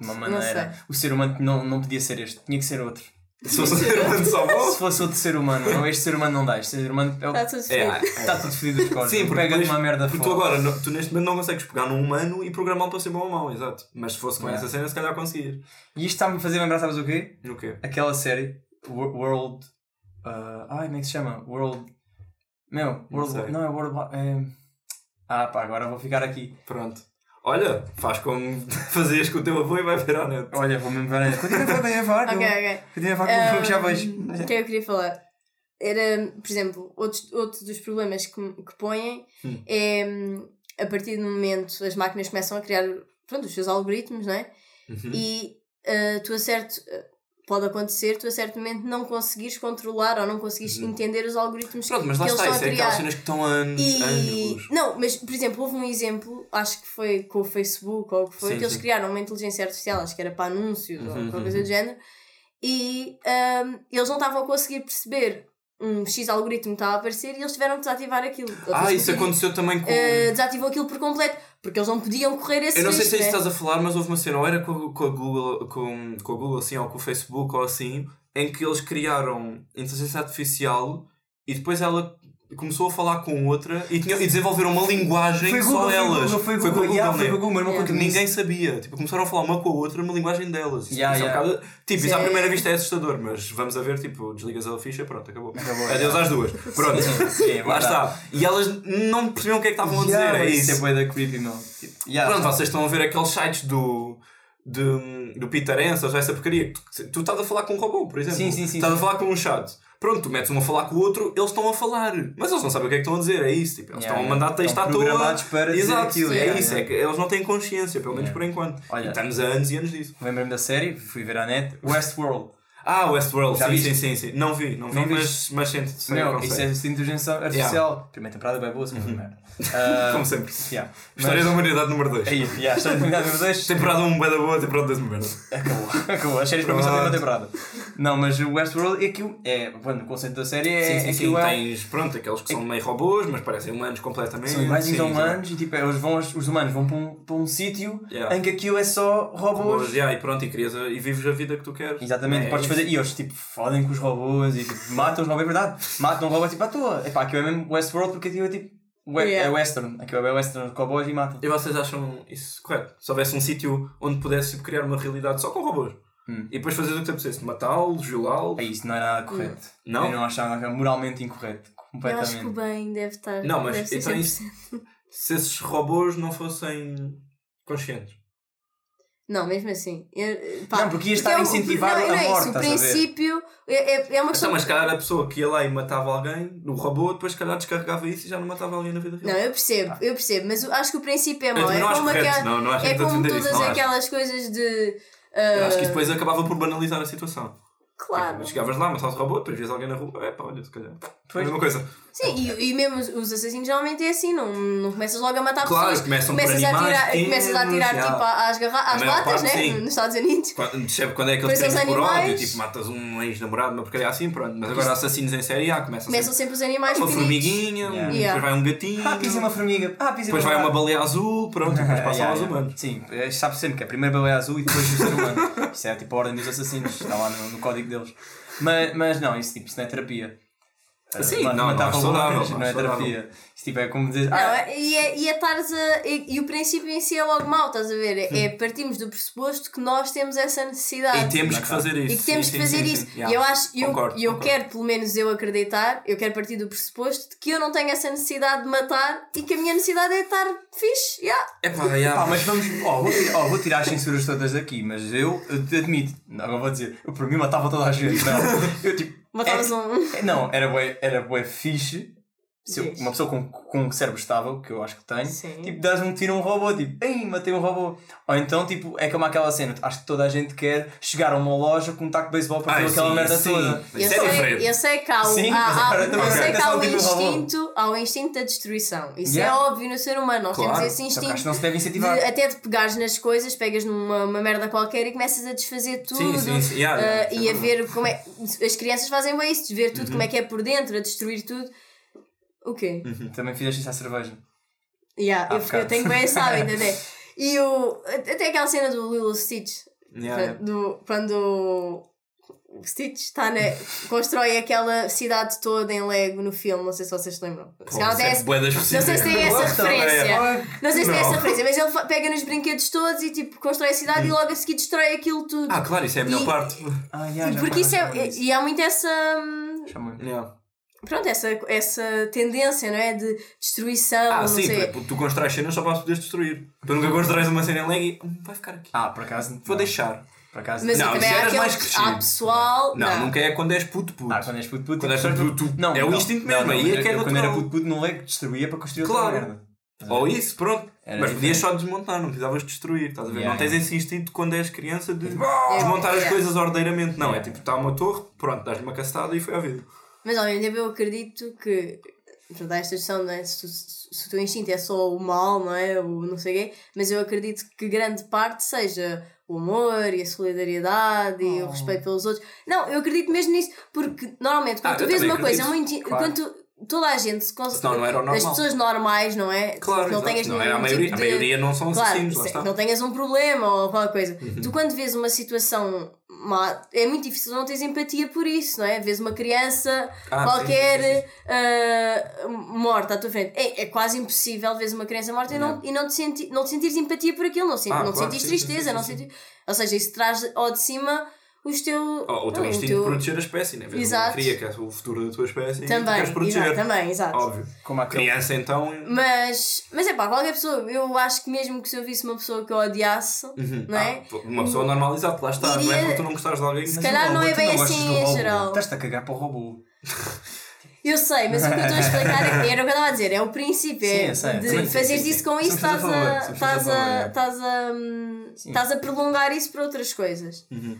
de uma
Não
maneira. O ser humano não, não podia ser este, tinha que ser outro.
Se fosse um ser humano só
Se
bom.
fosse outro ser humano, não, este ser humano não dá. Este ser humano é o
Está tudo
É,
fedido.
Está tudo fedido dos cornos.
Sim, porque,
pega
depois-
uma merda
porque tu agora, no- tu neste momento não consegues pegar num humano e programá-lo para ser bom ou mau, exato. Mas se fosse com
Yeah.
essa cena, se calhar conseguias.
E isto está-me a fazer lembrar, sabes o quê?
O quê?
Aquela série, World. ah, ai, como é que se chama? World. Meu, World.
sei.
Não, é World. É... Ah, pá, agora vou ficar aqui.
Pronto. Olha, faz como fazias com o teu avô e vai ver à net.
Olha, vou mesmo ver. Continua a falar, continua a falar.
Ok, ok.
Continua a falar, que já vejo.
O que é que eu queria falar? Era, por exemplo, outros, outros dos problemas que, que põem
Hum.
é a partir do momento as máquinas começam a criar pronto, os seus algoritmos, não é?
Uhum.
E ah, tu a certo. ah, pode acontecer, tu a certo momento não conseguires controlar ou não conseguires entender os algoritmos
Uhum. Pronto, mas lá
que eles
está,
estão
isso
a
é
criar.
aquelas cenas que estão anos,
E.
anos.
Não, mas por exemplo, houve um exemplo, acho que foi com o Facebook ou o que foi,
Sim,
que eles
sim.
criaram uma inteligência artificial, acho que era para anúncios ou
Uhum,
qualquer
uhum.
coisa do género, e ahm, eles não estavam a conseguir perceber um X algoritmo estava a aparecer e eles tiveram que desativar aquilo.
Ah, isso aconteceu também com.
eh, desativou aquilo por completo, porque eles não podiam correr esse
Eu não sei
risco.
se é isso
né?
estás a falar, mas houve uma cena, ou era com, com a Google, com, com a Google assim, ou com o Facebook, ou assim, em que eles criaram inteligência artificial e depois ela começou a falar com outra e, tinha, e desenvolveram uma linguagem
Foi
só
Google, foi
elas.
Google, foi Google, yeah, foi Google, não conta
ninguém sabia. Tipo, começaram a falar uma com a outra uma linguagem delas. Isso,
Yeah,
isso é um
yeah.
bocado- tipo, isso à primeira vista é assustador, mas vamos a ver, tipo, desligas a ficha, pronto, acabou.
Acabou,
Adeus
yeah.
às duas. Pronto,
Sim, é
lá está. E elas não percebiam o que é que estavam a dizer,
Yeah,
é
Isso
isso.
é da creepy, yeah,
Pronto,
tá.
vocês estão a ver aqueles sites do. Do, do Peter Ensas, essa porcaria. Tu, tu estás a falar com um robô, por exemplo.
Sim, sim, sim,
Estás a falar com um chat. Pronto, tu metes um a falar com o outro, eles estão a falar. Mas eles não sabem o que é que estão a dizer, é isso. Tipo, eles
Yeah,
estão a mandar texto à
Estão
toa.
para
Exato,
aquilo,
É
yeah,
isso,
yeah.
é que eles não têm consciência, pelo menos por enquanto.
Olha.
E estamos há anos e anos disso.
Lembrei-me da série, fui ver à net. Westworld.
Ah, Westworld, sim, sim, sim, sim. Não vi, não vi,
Não
mas, mas sente sei o
Meu,
conceito.
isso é inteligência artificial. Primeira temporada bem boa, segunda merda. Ah,
Como sempre.
yeah.
História
Mas-
da humanidade número 2.
Aí, yeah, história da humanidade número dois.
Temporada 1 um, bué da boa, temporada 2 merda.
Acabou, acabou. As séries para mim só têm uma temporada. Não, mas o Westworld é aquilo. É, bueno, o conceito da série é.
Sim, sim, sim.
é-
Tens, pronto, aqueles que são meio robôs, mas parecem humanos completamente.
São iguais
Sim, sim.
humanos e tipo, eles vão, os humanos vão para um, para um sítio
Yeah.
em que aquilo é só robôs.
Robôs, yeah, e pronto, e, crias e vives a vida que tu queres.
Exatamente,
É
podes. Fazer. E eles tipo fodem com os robôs e tipo, matam os robôs, é verdade. Matam um robô tipo à toa. Epá, aquilo é mesmo Westworld porque aquilo é tipo. we-
Yeah.
É western. Aquilo é western, robôs e matam.
E vocês acham isso correto? Se houvesse um sítio onde pudesse tipo, criar uma realidade só com robôs
Hum.
e depois fazer o que te apetecesse, matá-los, violá-los.
É isso, não é nada correto.
Não?
Eu não achava que era moralmente incorreto.
Eu acho que o
Completamente.
bem deve estar.
Não, mas então
100%.
isso- Se esses robôs não fossem conscientes.
Não, mesmo assim. Eu, pá,
Não, porque ia estar
é
a incentivar
não,
a
não é
morte,
isso. O
a
princípio é, é, é uma questão.
Então, mas se calhar a pessoa que ia lá e matava alguém, no robô, depois se calhar descarregava isso e já não matava alguém na vida real.
Não, eu percebo, eu percebo, mas eu acho que o princípio é
Eu
mau.
também
É como, aquela-
não-
é
a
como
isso,
todas
acho.
aquelas coisas de.
Eu acho que
ah,
isso depois acabava por banalizar a situação.
Claro.
Tipo, chegavas lá, matavas o robô, depois vias alguém na rua, é pá, olha, se calhar. É a
Pois.
mesma coisa.
Sim, e, e mesmo os- os assassinos geralmente é assim, não, não começas logo a matar
Claro,
pessoas.
começam por
começas a
animais
tirar, começas a tirar
já.
tipo às, garra- às latas,
parte,
né?
sim.
Nos Estados Unidos.
Quando, quando é aqueles
Depois
crimes
os
por ódio, tipo, matas um ex-namorado, uma porcaria assim, pronto. Mas agora assassinos em série A começam,
Começam sempre os animais
uma
pequenitos.
formiguinha, um-
Yeah.
depois
Yeah.
vai um gatinho,
Ah, pisei uma formiga. Ah, pisei
depois vai uma baleia azul, pronto, e depois passam
Yeah,
aos
yeah.
humanos.
Sim, eh, sabe sempre que é primeiro baleia azul e depois o ser humano. Isso é tipo a ordem dos assassinos, está lá no, no código deles. Mas, mas não, isso, tipo, isso não é terapia.
Sim,
ma-
não, não acho
robôs
saudável,
não
não
é terapia. Tipo, é como dizer.
Não,
Ah,
e, é, e, é a, e, e o princípio em si é logo mau, estás a ver? É, é partimos do pressuposto que nós temos essa necessidade.
E temos que fazer isso.
E que temos
Sim,
que
sim,
fazer
sim,
isso.
sim.
E eu acho, e eu,
Concordo,
e eu
concordo.
quero, pelo menos eu acreditar, eu quero partir do pressuposto de que eu não tenho essa necessidade de matar e que a minha necessidade é estar fixe. Yeah.
É pá, yeah.
Pá, mas vamos. Ó, vou, tirar, ó, vou tirar as censuras todas aqui, mas eu, eu te admito. Não, agora vou dizer. Eu por mim matava toda a gente. Não. Eu tipo.
Matavas
é-
um.
é- Não, era bué, era bué fixe. Se eu- uma pessoa com, com um cérebro estável, que eu acho que tenho,
Sim.
tipo, dás um tiro a um robô, tipo, ei, matei um robô. Ou então, tipo, é como aquela cena, acho que toda a gente quer chegar a uma loja com um taco de beisebol para
Ai,
fazer aquela
sim,
merda
sim.
toda.
Eu
Isso é
sei,
diferente.
eu sei que há,
Sim,
há,
mas
há-
agora
eu sei
é
que há
tipo um robô.
instinto, há o instinto da destruição. Isso
Yeah.
é óbvio no ser humano. Nós
Claro.
temos esse
que acho que
instinto.
não se deve incentivar.
de- até de pegares nas coisas, pegas numa uma merda qualquer e começas a desfazer tudo.
Sim, sim, sim. Yeah,
ah,
yeah,
e
é
a ver como é. As crianças fazem bem isso, de ver
Uhum.
tudo como é que é por dentro, a destruir tudo. O quê?
Também fizeste isso à cerveja.
Yeah, eu, eu
bocado.
tenho bem esse hábito até. E o, até aquela cena do Lilo Stitch,
Yeah, yeah.
do, quando o Stitch está na, constrói aquela cidade toda em Lego no filme, não sei se vocês se lembram. Se tem
isso é
essa-
bué das
não sei se tem essa referência. Não sei se tem
Não.
essa referência, mas ele pega nos brinquedos todos e tipo constrói a cidade e logo a seguir destrói aquilo tudo.
Ah, claro, isso é a melhor
E-
parte.
Ah, yeah, já
Porque isso é.
disso.
E há muito essa. hum,
me-
Yeah.
Pronto, essa, essa tendência, não é? De destruição,
Ah,
não
sim,
sei.
tu, tu constróis cenas só para poderes destruir. Tu nunca constróis uma cena em Lego e hum, vai ficar aqui.
Ah, por acaso.
Vou
não.
deixar.
Por acaso.
Mas
Não,
também
isso eras
aquele.
mais crescido.
Há pessoal.
Não, nunca é quando és puto puto.
Ah, quando és puto puto.
Quando és
tipo,
puto, tu-
não,
é o
não,
instinto
não,
mesmo,
não,
aí é que é
eu, Quando era puto puto no Lego destruía para construir outra
Claro.
merda.
Ou isso, pronto.
Era
Mas podias só desmontar, não precisavas destruir. Estás a ver?
Yeah,
não tens
yeah.
esse instinto quando és criança de
É,
desmontar as
yeah.
coisas ordeiramente. Não, é tipo, está uma torre, pronto, dás-lhe uma castada e foi à vida.
Mas ao mesmo tempo eu acredito que. Portanto, há esta questão, não é? Se, se o teu instinto é só o mal, não é? O não sei o quê, mas eu acredito que grande parte seja o amor e a solidariedade e o
Oh.
respeito pelos outros. Não, eu acredito mesmo nisso, porque normalmente quando
Ah,
tu vês uma coisa
acredito,
muito.
claro.
Quando tu- toda a gente se
Senão não era o normal.
As pessoas normais, não é?
Claro,
não tenhas
não era a maioria.
tipo
A
de-
maioria não são
Claro,
assassinos,
se- não tenhas um problema ou qualquer coisa.
Uhum.
Tu, quando vês uma situação má, é muito difícil não teres empatia por isso, não é? Vês uma criança
Ah,
qualquer
sim, sim, sim.
ah, morta à tua frente. É, é quase impossível veres uma criança morta e não, e não, te senti, não te sentires empatia por aquilo, não, senti,
Ah,
não
claro,
sentires tristeza, não sentires. Ou seja, isso traz ao de cima os teus.
Ou o teu
não,
instinto de proteger a espécie, né?
Exato.
cria que é o futuro da tua espécie e tu
Também,
queres proteger.
exato, também, exato.
Óbvio.
Como aquele.
Criança então.
Mas, mas é pá, qualquer pessoa, eu acho que mesmo que se eu visse uma pessoa que eu odiasse,
Uhum.
não é?
Ah, uma pessoa normalizada, lá está. Não é
Iria-
porque tu não gostares de alguém.
Se
Mas
calhar
o
não é
robô, tu
bem assim em geral.
Estás-te a cagar para o robô.
Eu sei, mas o que eu estou a explicar é, era o que eu estava a dizer, é o princípio,
Sim,
é
eu sei.
de
sim,
fazeres
sim,
isso com isso,
todos a
estás
favor,
a, estás
a
a,
é.
estás a, hum, estás a prolongar isso para outras coisas.
Uhum.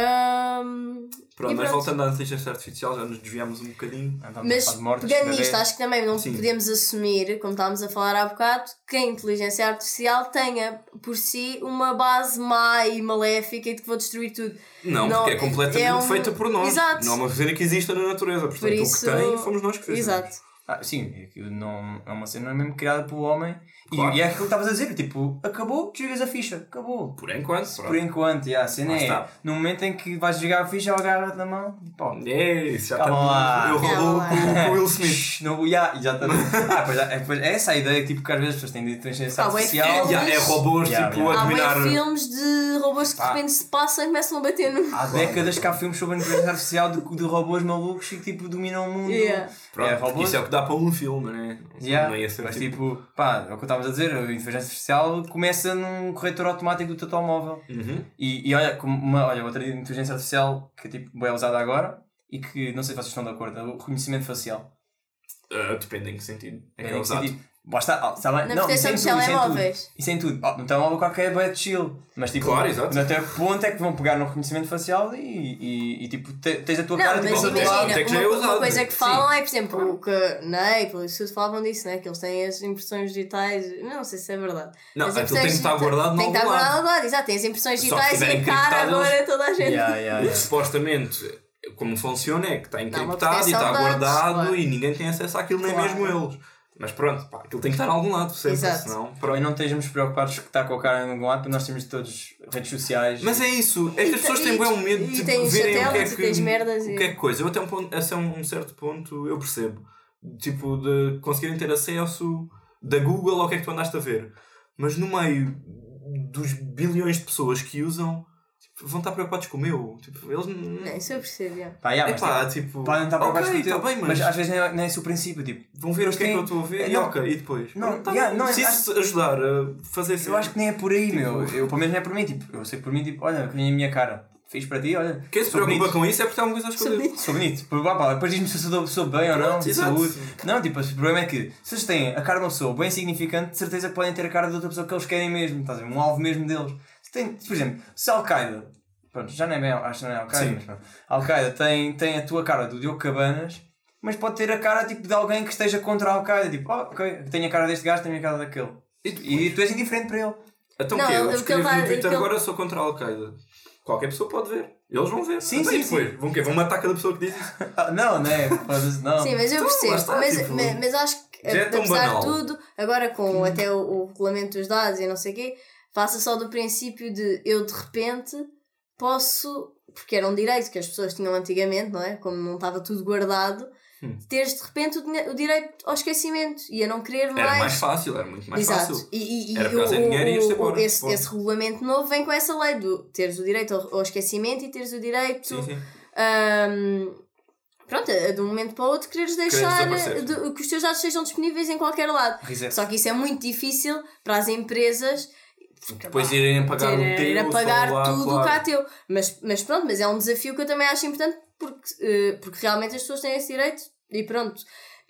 Hum,
Pronto, mas
pronto.
voltando à inteligência artificial, já nos desviámos um bocadinho.
Andamos
Mas
mortes,
pegando nisto, acho que também não
Sim.
podemos assumir, como estávamos a falar há bocado, que a inteligência artificial tenha por si uma base má e maléfica e de que vou destruir tudo.
Não,
Não,
porque é completamente
é um-
feita por nós.
Exato.
Não é uma cena que exista na natureza. Portanto,
Por isso.
o que tem fomos nós que fizemos.
Exato.
Ah, sim, é que não, é uma cena mesmo criada pelo homem. E-
Claro.
E, é aquilo que estavas a dizer, tipo, acabou, desligas a ficha, acabou.
Por enquanto.
Por
pronto.
enquanto, yeah, a cena é,
está.
no momento em que vais jogar a ficha, ela agarra na mão e pá.
É, isso já
Calma
está.
lá.
Eu
lá.
com, o Will Smith.
Não, yeah, exatamente. ah, pois, é, pois é essa a ideia, tipo, que às vezes as pessoas têm de inteligência
Ah,
artificial.
filmes.
Já, é robôs
Yeah,
tipo
yeah.
a
Há
dominar.
bem filmes de robôs que de
Pá.
repente se passam e começam a bater no.
Há décadas que há filmes sobre a inteligência artificial de, de robôs malucos que tipo dominam o mundo.
Yeah.
Pronto,
é, robôs.
Isso é o que dá para um filme, né?
Yeah,
Não ia ser
mas
tipo.
tipo, pá, é o que estávamos a dizer, a inteligência artificial começa num corretor automático do teu telemóvel.
Uhum.
E, e olha, como uma, olha, outra inteligência artificial que tipo, é usada agora e que não sei se vocês estão de acordo, é o reconhecimento facial.
Ah, depende em que sentido. É que é usado.
Basta, ah, está bem,
Na
não,
proteção
isso em
dos
tudo, isso em tudo.
telemóveis.
Isso em tudo. Oh, no telemóvel qualquer é chill. Mas tipo,
Claro, exato.
até que ponto é que vão pegar no reconhecimento facial e, e, e, tipo, te- tens a tua
Não,
cara
mas
tipo,
imagina,
até que já é
uma,
usado,
uma coisa que falam é, por exemplo, o que na Apple e tudo falavam disso, né? que eles têm as impressões digitais, não sei se é verdade.
Não, aquilo tem que estar guardado
Tem que estar
no
guardado
lado.
ao lado, exato, tem as impressões digitais e a cara agora toda a gente.
Yeah, yeah, yeah.
Supostamente, como funciona é que está encriptado e está guardado
claro.
e ninguém tem acesso àquilo, nem
Claro.
mesmo eles. Mas pronto, pá, aquilo tem que estar em algum lado, sempre,
Exato.
senão. Pronto.
não estejamos preocupados que está com a cara em algum lado, porque nós temos todos redes sociais.
Mas é isso, é que
E
as pessoas têm
e-
bem um medo
e
de verem o que é
e
que,
tens merdas
o
e-
que é que coisa. Eu até um ponto, esse é um, certo ponto, eu percebo. Tipo, de conseguirem ter acesso da Google ao que é que tu andaste a ver. Mas no meio dos bilhões de pessoas que usam, vão estar preocupados com o meu. Tipo, eles não.
Isso eu percebo, yeah.
Pá, yeah,
É
mas,
pá,
tipo,
tipo.
podem estar preocupados
ok,
com o teu,
tá bem,
mas...
mas
às vezes nem é, nem é esse o princípio. Tipo,
vão ver o que é que eu estou a ver
É,
e
não.
ok, e depois.
Não,
tá
yeah, não é-
se isso ajudar a fazer
eu acho que nem é por aí,
Tipo-
meu. Eu, pelo menos não é por mim. Tipo, eu sei que por mim, tipo, olha, que nem a minha cara. Fiz para ti, olha.
Quem se
sou
preocupa
bonito.
com isso é porque há alguma coisa a esconder.
Sou bonito. Pá, pá, Depois diz-me se sou, sou bem ou não, de saúde. Não, tipo, o problema é que se eles têm a cara de uma pessoa bem significante, de certeza que podem ter a cara de outra pessoa que eles querem mesmo. Estás a ver? Um alvo mesmo deles. Tem, por exemplo, se a Al-Qaeda, pronto, já não é bem, acho que não é Al-Qaeda,
Sim.
mas pronto. A Al-Qaeda tem, tem a tua cara do Diogo Cabanas, mas pode ter a cara tipo, de alguém que esteja contra a Al-Qaeda. Tipo, oh, ok, tenho a cara deste gajo, tenho a cara daquele.
E depois?
E tu és indiferente para ele.
Então o quê? Eu
que
escrevo no Twitter agora sou contra a Al-Qaeda. Qualquer pessoa pode ver. Eles vão ver.
Sim,
Então,
sim,
depois? Vão, quê? vão matar cada pessoa que diz isso.
Ah, não, não é? Foda-se, não.
Sim, mas eu
Então,
percebo.
está,
mas,
tipo,
mas, mas acho que,
é
apesar de tudo, agora com até o, o regulamento dos dados e não sei o quê, faça só do princípio de eu de repente posso porque era um direito que as pessoas tinham antigamente, não é? Como não estava tudo guardado,
Hum.
teres de repente o, o direito ao esquecimento e a não querer mais.
Era mais fácil, era muito mais
Exato.
fácil.
E, e, e
Era
o,
por causa de dinheiro e ias embora.
esse, esse regulamento novo vem com essa lei do teres o direito ao, ao esquecimento e teres o direito
Sim, sim.
Ahm, pronto, de um momento para o outro quereres deixar de- que os teus dados sejam disponíveis em qualquer lado.
Reset.
Só que isso é muito difícil para as empresas
Depois irem pagar o teu,
ir a pagar
lá,
tudo o
claro.
que há teu. Mas, mas pronto, mas é um desafio que eu também acho importante porque, eh, porque realmente as pessoas têm esse direito e pronto.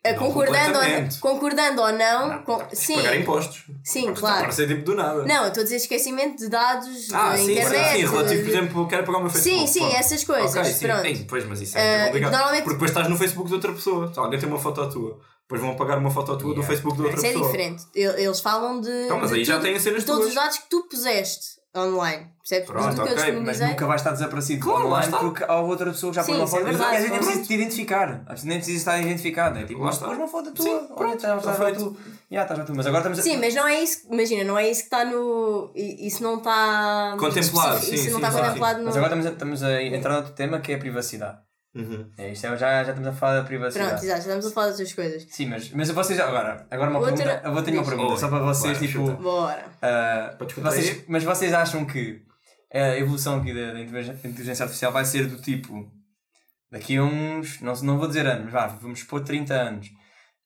Eh,
Não
concordando, ou, concordando ou não,
Não,
com- sim,
pagar impostos.
sim, claro.
a parecer tipo do nada.
Não, eu estou a dizer esquecimento de dados
Ah, sim, sim,
internet.
sim, relativo, por exemplo, quero pagar o meu Facebook.
Sim, sim,
pronto.
essas coisas,
Ok, sim.
pronto.
Ei, pois, mas isso é
Eh,
muito complicado.
normalmente-
Porque depois estás no Facebook de outra pessoa. Alguém tem uma foto tua, depois vão apagar uma foto tua do
Yeah.
Facebook de outra
Isso é
pessoa.
diferente. El- Eles falam de.
Então, mas
de
aí já
tudo-
têm as cenas
de todos
tuas.
os dados que tu puseste online. Percebes?
Pronto,
Tudo que eu
ok, mas
Mas
disponibilizei.
nunca vai estar desaparecido
Claro,
online porque há outra pessoa que já põe uma
é
foto.
verdade,
Aliás, nem
pronto.
precisa te identificar. Nem precisa estar identificado. É tipo,
Lá
mas uma foto tua.
Sim,
Olha,
pronto,
estás
está
já
feito.
tu. Já, estás já tu. Mas agora estamos a.
Sim, mas não é isso. Imagina, não é isso que está no. Isso não está.
Contemplado, sim,
Isso não
sim,
está contemplado no.
Mas agora estamos a, estamos a entrar noutro tema que é a privacidade.
Uhum.
É, isto é, já, já estamos a falar da privacidade.
Pronto, exato, já estamos a falar das outras coisas.
Sim, mas, mas vocês agora, agora uma
Outra-
pergunta. Eu vou ter uma pergunta
Oi,
só para vocês, tipo.
chuta.
Bora.
ah,
Podes contar
vocês, mas vocês acham que a evolução aqui da, da inteligência artificial vai ser do tipo daqui a uns, não, não vou dizer anos, vá, vamos supor 30 anos,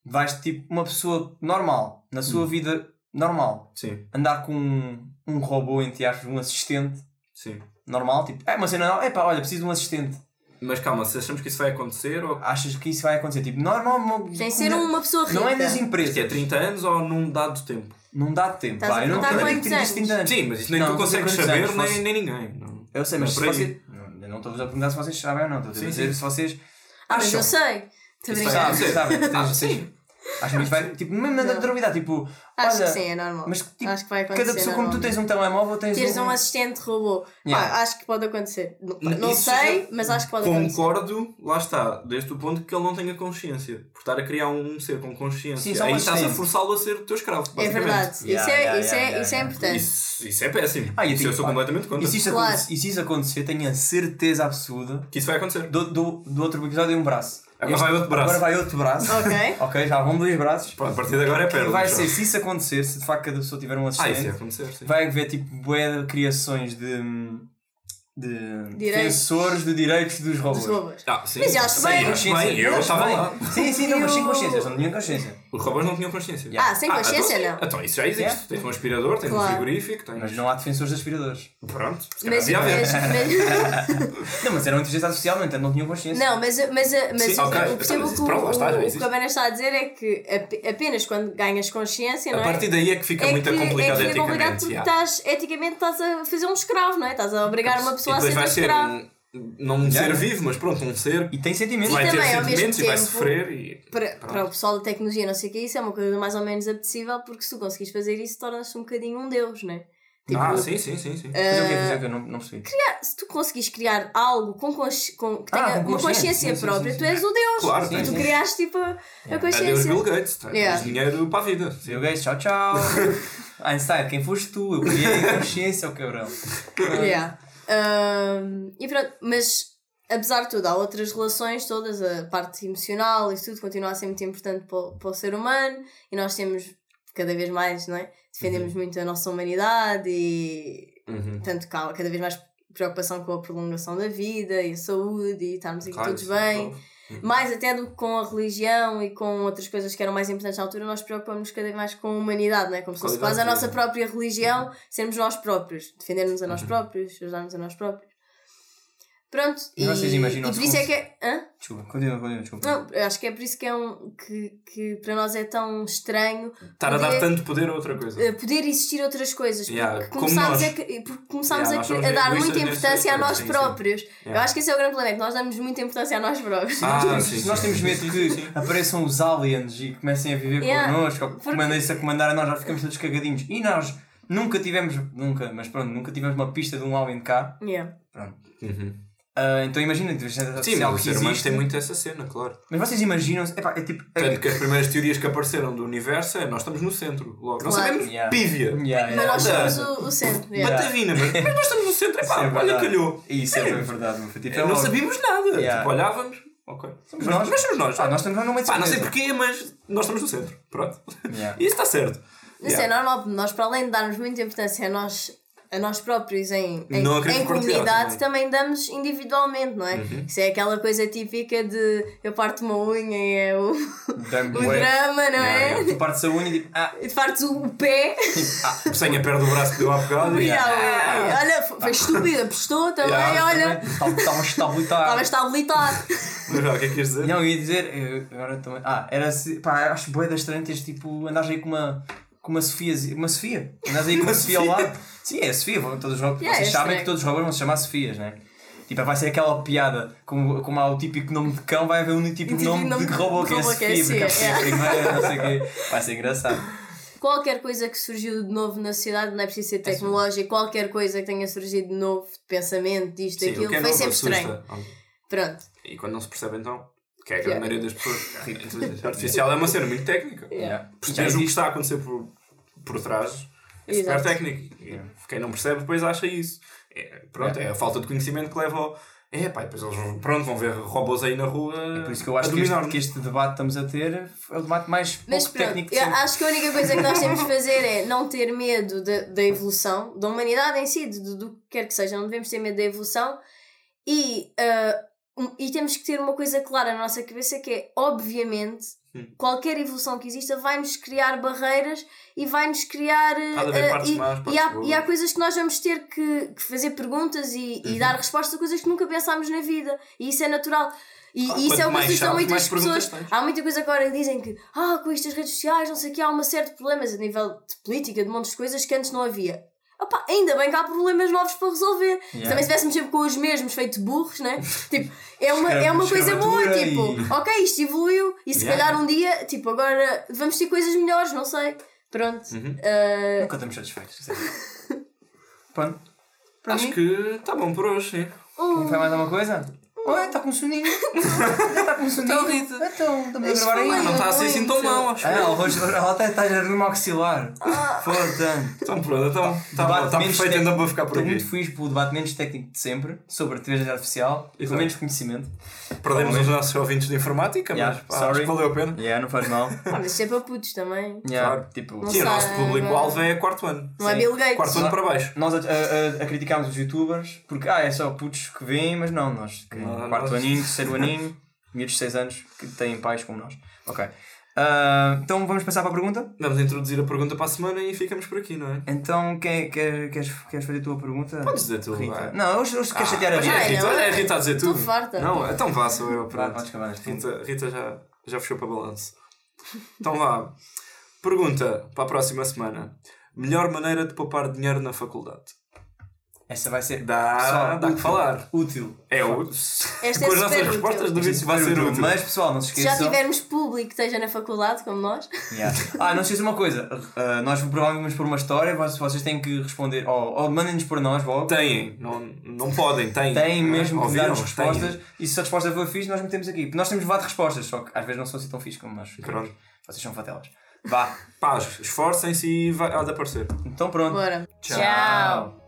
vais tipo uma pessoa normal, na
Hum.
sua vida normal,
Sim,
andar com um, um robô, entre aspas, um assistente
sim.
normal, tipo, é uma cena, não, epá, olha, preciso de um assistente.
Mas calma, se achamos que isso vai acontecer ou
Achas que isso vai acontecer? Tipo, normal, não,
Sem ser uma pessoa rica.
não é nas empresas.
é 30 anos ou num dado tempo?
Não dá tempo.
Estás
pá, eu não isto 30 anos.
Sim, mas isso nem
Não,
tu consegues saber,
anos,
nem,
fosse-
nem ninguém. Não.
Eu sei, mas se
por aí.
vocês. Não, eu não estou a perguntar se vocês sabem ou não. Estou a
Sim,
dizer
sim.
se vocês.
Ah, mas
acham.
eu sei. Estou a brincar.
vai
Sabe, sabe. Tens-
Ah, sim.
Acho que isso vai. Tipo, mesmo na
Não.
durabilidade, tipo.
Acho
olha,
que sim, é normal.
Mas tipo,
Acho que vai acontecer.
cada pessoa, como tu tens um telemóvel, tens
Teres
um.
um assistente robô.
Yeah.
Pá, acho que pode acontecer. Não, não sei,
já
mas acho que pode acontecer.
Concordo, lá está, desde o ponto que ele não tenha consciência. Por estar a criar um ser com consciência.
Sim,
Aí estás a forçá-lo a ser o teu escravo.
É verdade.
Yeah,
isso é,
yeah,
isso,
yeah,
é,
yeah,
isso é
yeah.
importante.
Isso, isso é péssimo.
Ah, e
isso
tipo,
eu sou
olha,
completamente contra.
E se, isso
Claro.
acontecer, e se isso acontecer, tenho a certeza absoluta.
Que isso vai acontecer.
Do, do, do outro episódio, um braço.
Agora vai outro braço.
Agora vai outro braço.
Ok.
ok, já vão dois braços.
Pronto, a partir de agora é
Que
perda.
vai
já.
ser, se isso acontecer, se de facto cada pessoa tiver um
Ah,
assistente.
isso ia acontecer, sim.
vai haver tipo bué de criações de, de
Direitos.
defensores de direitos dos robôs.
Dos robôs.
Ah, sim.
Mas eu acho
sim,
bem.
bem. Eu estava lá.
Sim, sim, não, mas sem
Eu-
consciência, eles não tinham consciência.
Os robôs não tinham consciência.
Ah, sem consciência
então,
não.
Então isso já existe.
Yeah.
Tens um aspirador, tens
Claro.
um frigorífico, tens.
Mas não há defensores de aspiradores.
Pronto, se
Mas, mas, mas-
Não, mas era uma inteligência artificial, no entanto, não tinham consciência.
não, mas, mas, mas
Sim,
o-
ok.
o, percebo
Então,
que o,
pronto, lá está,
o, o a está a dizer é que ap- apenas quando ganhas consciência,
A
não é?
partir daí é que fica
é
muito
que,
complicado
é que fica complicado porque
yeah.
estás, eticamente estás a fazer um escravo, não é? Estás a obrigar uma pessoa a ser um escravo.
Não um
Yeah.
ser vivo, mas pronto, um ser
E tem sentimentos.
vai ter
também, mesmo
sentimentos e vai sofrer e.
Para, para o pessoal da tecnologia, não sei o que, isso é uma coisa mais ou menos apetecível porque se tu conseguires fazer isso, tornas-te um bocadinho um deus, não é? Tipo,
Ah, sim, sim, sim,
é que dizer que eu não, não percebi?
se tu conseguires criar algo com, consci- com- que
Ah,
tenha
com
uma
consciência, sim, sim,
própria,
sim,
tu
sim.
és o Deus.
Claro,
e
sim,
tu
sim.
criaste tipo a
Adeus
consciência.
Bill Gates, tens
Yeah.
dinheiro para a vida.
Bill Gates, tchau, tchau. Einstein, quem foste tu? Eu criei a consciência, o cabrão.
Yeah. Um, e pronto, mas apesar de tudo, há outras relações todas, a parte emocional e tudo continua a ser muito importante para, o- para o ser humano e nós temos cada vez mais, não é? Defendemos muito a nossa humanidade e
Uhum.
tanto que há cada vez mais preocupação com a prolongação da vida e a saúde e estarmos aqui
Claro,
todos
é
bem. Mais até do que com a religião e com outras coisas que eram mais importantes na altura, nós preocupamos cada vez mais com a humanidade, não é? Como se fosse quase a nossa
vida.
própria religião, sermos nós próprios, defendermos a
Uhum.
nós próprios, ajudarmos a nós próprios. Pronto,
Mas vocês
e,
imaginam
e por isso é que é. Hã?
Desculpa, continua, continua, desculpa.
Não, eu acho que é por isso que é um. que, que para nós é tão estranho
Estar a dar
poder-
tanto poder a outra coisa.
eh, poder existir outras coisas.
Yeah,
porque começámos,
nós.
a, que- porque começámos
Yeah,
a a, dar muita importância a nós próprios. Eu
Yeah.
acho que esse é o grande problema, é que nós damos muita importância a nós próprios.
Ah,
Nós-
sim,
nós temos medo que apareçam os aliens e comecem a viver
Yeah.
connosco, ou que
Porque-
comandem-se a comandar a nós, já ficamos todos cagadinhos. E nós nunca tivemos, nunca, mas pronto, nunca tivemos uma pista de um alien cá.
Yeah.
Pronto.
Uhum.
Ah, então imagina a inteligência
Sim, mas o
que
ser humano
existe.
tem muito essa cena, claro.
Mas vocês imaginam epá, é tipo. é-
Tanto que as primeiras teorias que apareceram do universo é nós estamos no centro. Logo. Não
Claro.
sabemos
Yeah.
pívia.
Yeah,
Mas nós
yeah.
somos o, o centro. yeah.
Batavina, mas, mas nós estamos no centro. Epá,
é
olha, calhou.
Isso é bem verdade. meu filho. Tipo, é
não
logo-
sabíamos nada.
Yeah.
Tipo, olhávamos. Ok.
Somos
mas,
nós.
mas somos nós.
Ah, nós estamos no meio
Pá, não sei porquê, mas nós estamos no centro. Pronto.
Yeah.
E isso está certo.
Isso
Yeah.
é normal, nós, para além de darmos muita importância a nós, a nós próprios em, em,
Não
em comunidade,
também.
também damos individualmente, não é?
Uhum.
Isso é aquela coisa típica de eu parto uma unha e é o, o
bué.
drama, não é?
Yeah,
Tu partes a unha e tipo. Ah,
E partes o pé.
Sem a perna do braço que deu à pegada.
e
Yeah.
ah, olha, foi estúpida, prestou também,
Yeah,
olha.
Estava
Estava
estabilitado.
estabilitado.
Mas já, o que é que queres dizer?
Não, eu ia dizer. eu- agora também. Ah, era se. Pá, acho bué das estranho teres tipo. Andares aí com uma. Com uma Sofia. Uma Sofia. Andas aí com uma Sofia ao lado. Sim, é a Sofia. vão- Todos,
Yeah,
vocês
é
sabem que todos os robôs vão se chamar Sofias, né? Tipo, vai ser aquela piada. Como, como há o típico nome de cão, vai haver um típico
típico
nome,
nome
de robô que é a
que é
Sofia, porque a
Sofia,
primeira, não sei o quê. Vai ser engraçado.
Qualquer coisa que surgiu de novo na sociedade, não é preciso ser tecnológico, qualquer coisa que tenha surgido de novo, de pensamento, disto,
Sim, o
daquilo,
que é
foi sempre
assusta.
estranho. Pronto.
E quando não se percebe então, que é a grande
Yeah.
maioria das pessoas, a inteligência artificial é uma cena muito técnica.
Yeah.
Percebes o que está a acontecer por, por trás é super
Exato.
técnico. E Quem não percebe depois acha isso. É, pronto, é a falta de conhecimento que leva ao. É, pá, depois eles vão, pronto, vão ver robôs aí na rua.
É por isso que eu acho que este, que este debate que estamos a ter é o debate mais
Mas
pouco
pronto,
técnico
eu
sempre.
acho que a única coisa que nós temos de fazer é não ter medo da, da evolução, da humanidade em si, de- do que quer que seja, não devemos ter medo da evolução e, ah, um- e temos que ter uma coisa clara na nossa cabeça que é, obviamente, qualquer evolução que exista vai-nos criar barreiras e vai-nos criar.
Há partes
e,
más,
e, há, e há coisas que nós vamos ter que, que fazer perguntas e,
Uhum.
e dar respostas a coisas que nunca pensámos na vida, e isso é natural. E,
Ah,
isso é o que
sabes,
muitas pessoas. Há muita coisa que agora dizem que, ah, com estas redes sociais, não sei o que, há uma série de problemas a nível de política, de montes de coisas que antes não havia. Opa, ainda bem que há problemas novos para resolver. Se
Yeah.
também estivéssemos sempre com os mesmos, feito burros, né? tipo, é uma, é uma coisa boa.
Escravatura
Tipo,
e-
ok, isto evoluiu e se
Yeah.
calhar um dia, tipo, agora vamos ter coisas melhores, não sei. Pronto.
Uhum.
Ah,
Nunca estamos satisfeitos. Pronto. Para
Acho
mim,
que está bom por hoje, sim.
um,
Vai mais alguma coisa? Ué, está com um soninho. Está com um soninho.
Então, Rita.
Então, estamos a gravar.
Não está assim, assim tão mal, acho.
Ah, ela hoje ela até está a rir maxilar. Foda-se.
Então pronto, então está
menos
perfeito então para ficar por
Estou muito
aqui.
feliz pelo debate menos técnico de sempre sobre a inteligência artificial e com menos conhecimento.
Perdemos os nossos ouvintes de informática, mas pá, que valeu a pena.
Yeah, não faz mal.
ah, mas isso é para putos também.
Claro.
tipo,
Não
Sim, o nosso
sei,
público-alvo é quarto ano.
Não é. Bill Gates.
Quarto ano para baixo.
Nós a, a, a, a criticámos os youtubers porque ah, é só putos que vêm, mas não, nós quarto
nós-
aninho, terceiro aninho, miúdos de 6 anos que têm pais como nós. Ok. Ah, então vamos passar para a pergunta?
Vamos introduzir a pergunta para a semana e ficamos por aqui, não é?
Então quem, quer, queres, queres fazer a tua pergunta?
Podes dizer tu,
Rita.
vai.
Não, hoje, hoje queres chatear a Rita.
é a Rita, é a Rita a dizer
Estou
tudo.
farta.
Não, então vá, sou eu. Pronto.
acabar.
Rita, Rita já, já fechou para balanço. Então vá. Pergunta para a próxima semana. Melhor maneira de poupar dinheiro na faculdade?
Essa vai ser
Dá, dá que
útil.
falar.
útil.
É o.
Esta
Com
é
as nossas
útil.
respostas, duvido se vai ser útil.
Mas pessoal, não se
Se já
esqueçam.
tivermos público que esteja na faculdade, como nós,
Yeah. Ah, não se esqueçam uma coisa. ah, nós provavelmente vamos pôr uma história, vocês, têm que responder. Ou, ou mandem-nos por nós logo.
Têm, não, não podem, têm.
Têm mesmo que dar respostas
Têm.
e se a resposta for fixe, nós metemos aqui. Porque nós temos levado respostas, só que às vezes não são assim tão fixe como nós.
Pronto.
Vocês são fatelas. Vá.
Pá, esforcem-se e vai, há de aparecer.
Então pronto.
bora.
Tchau.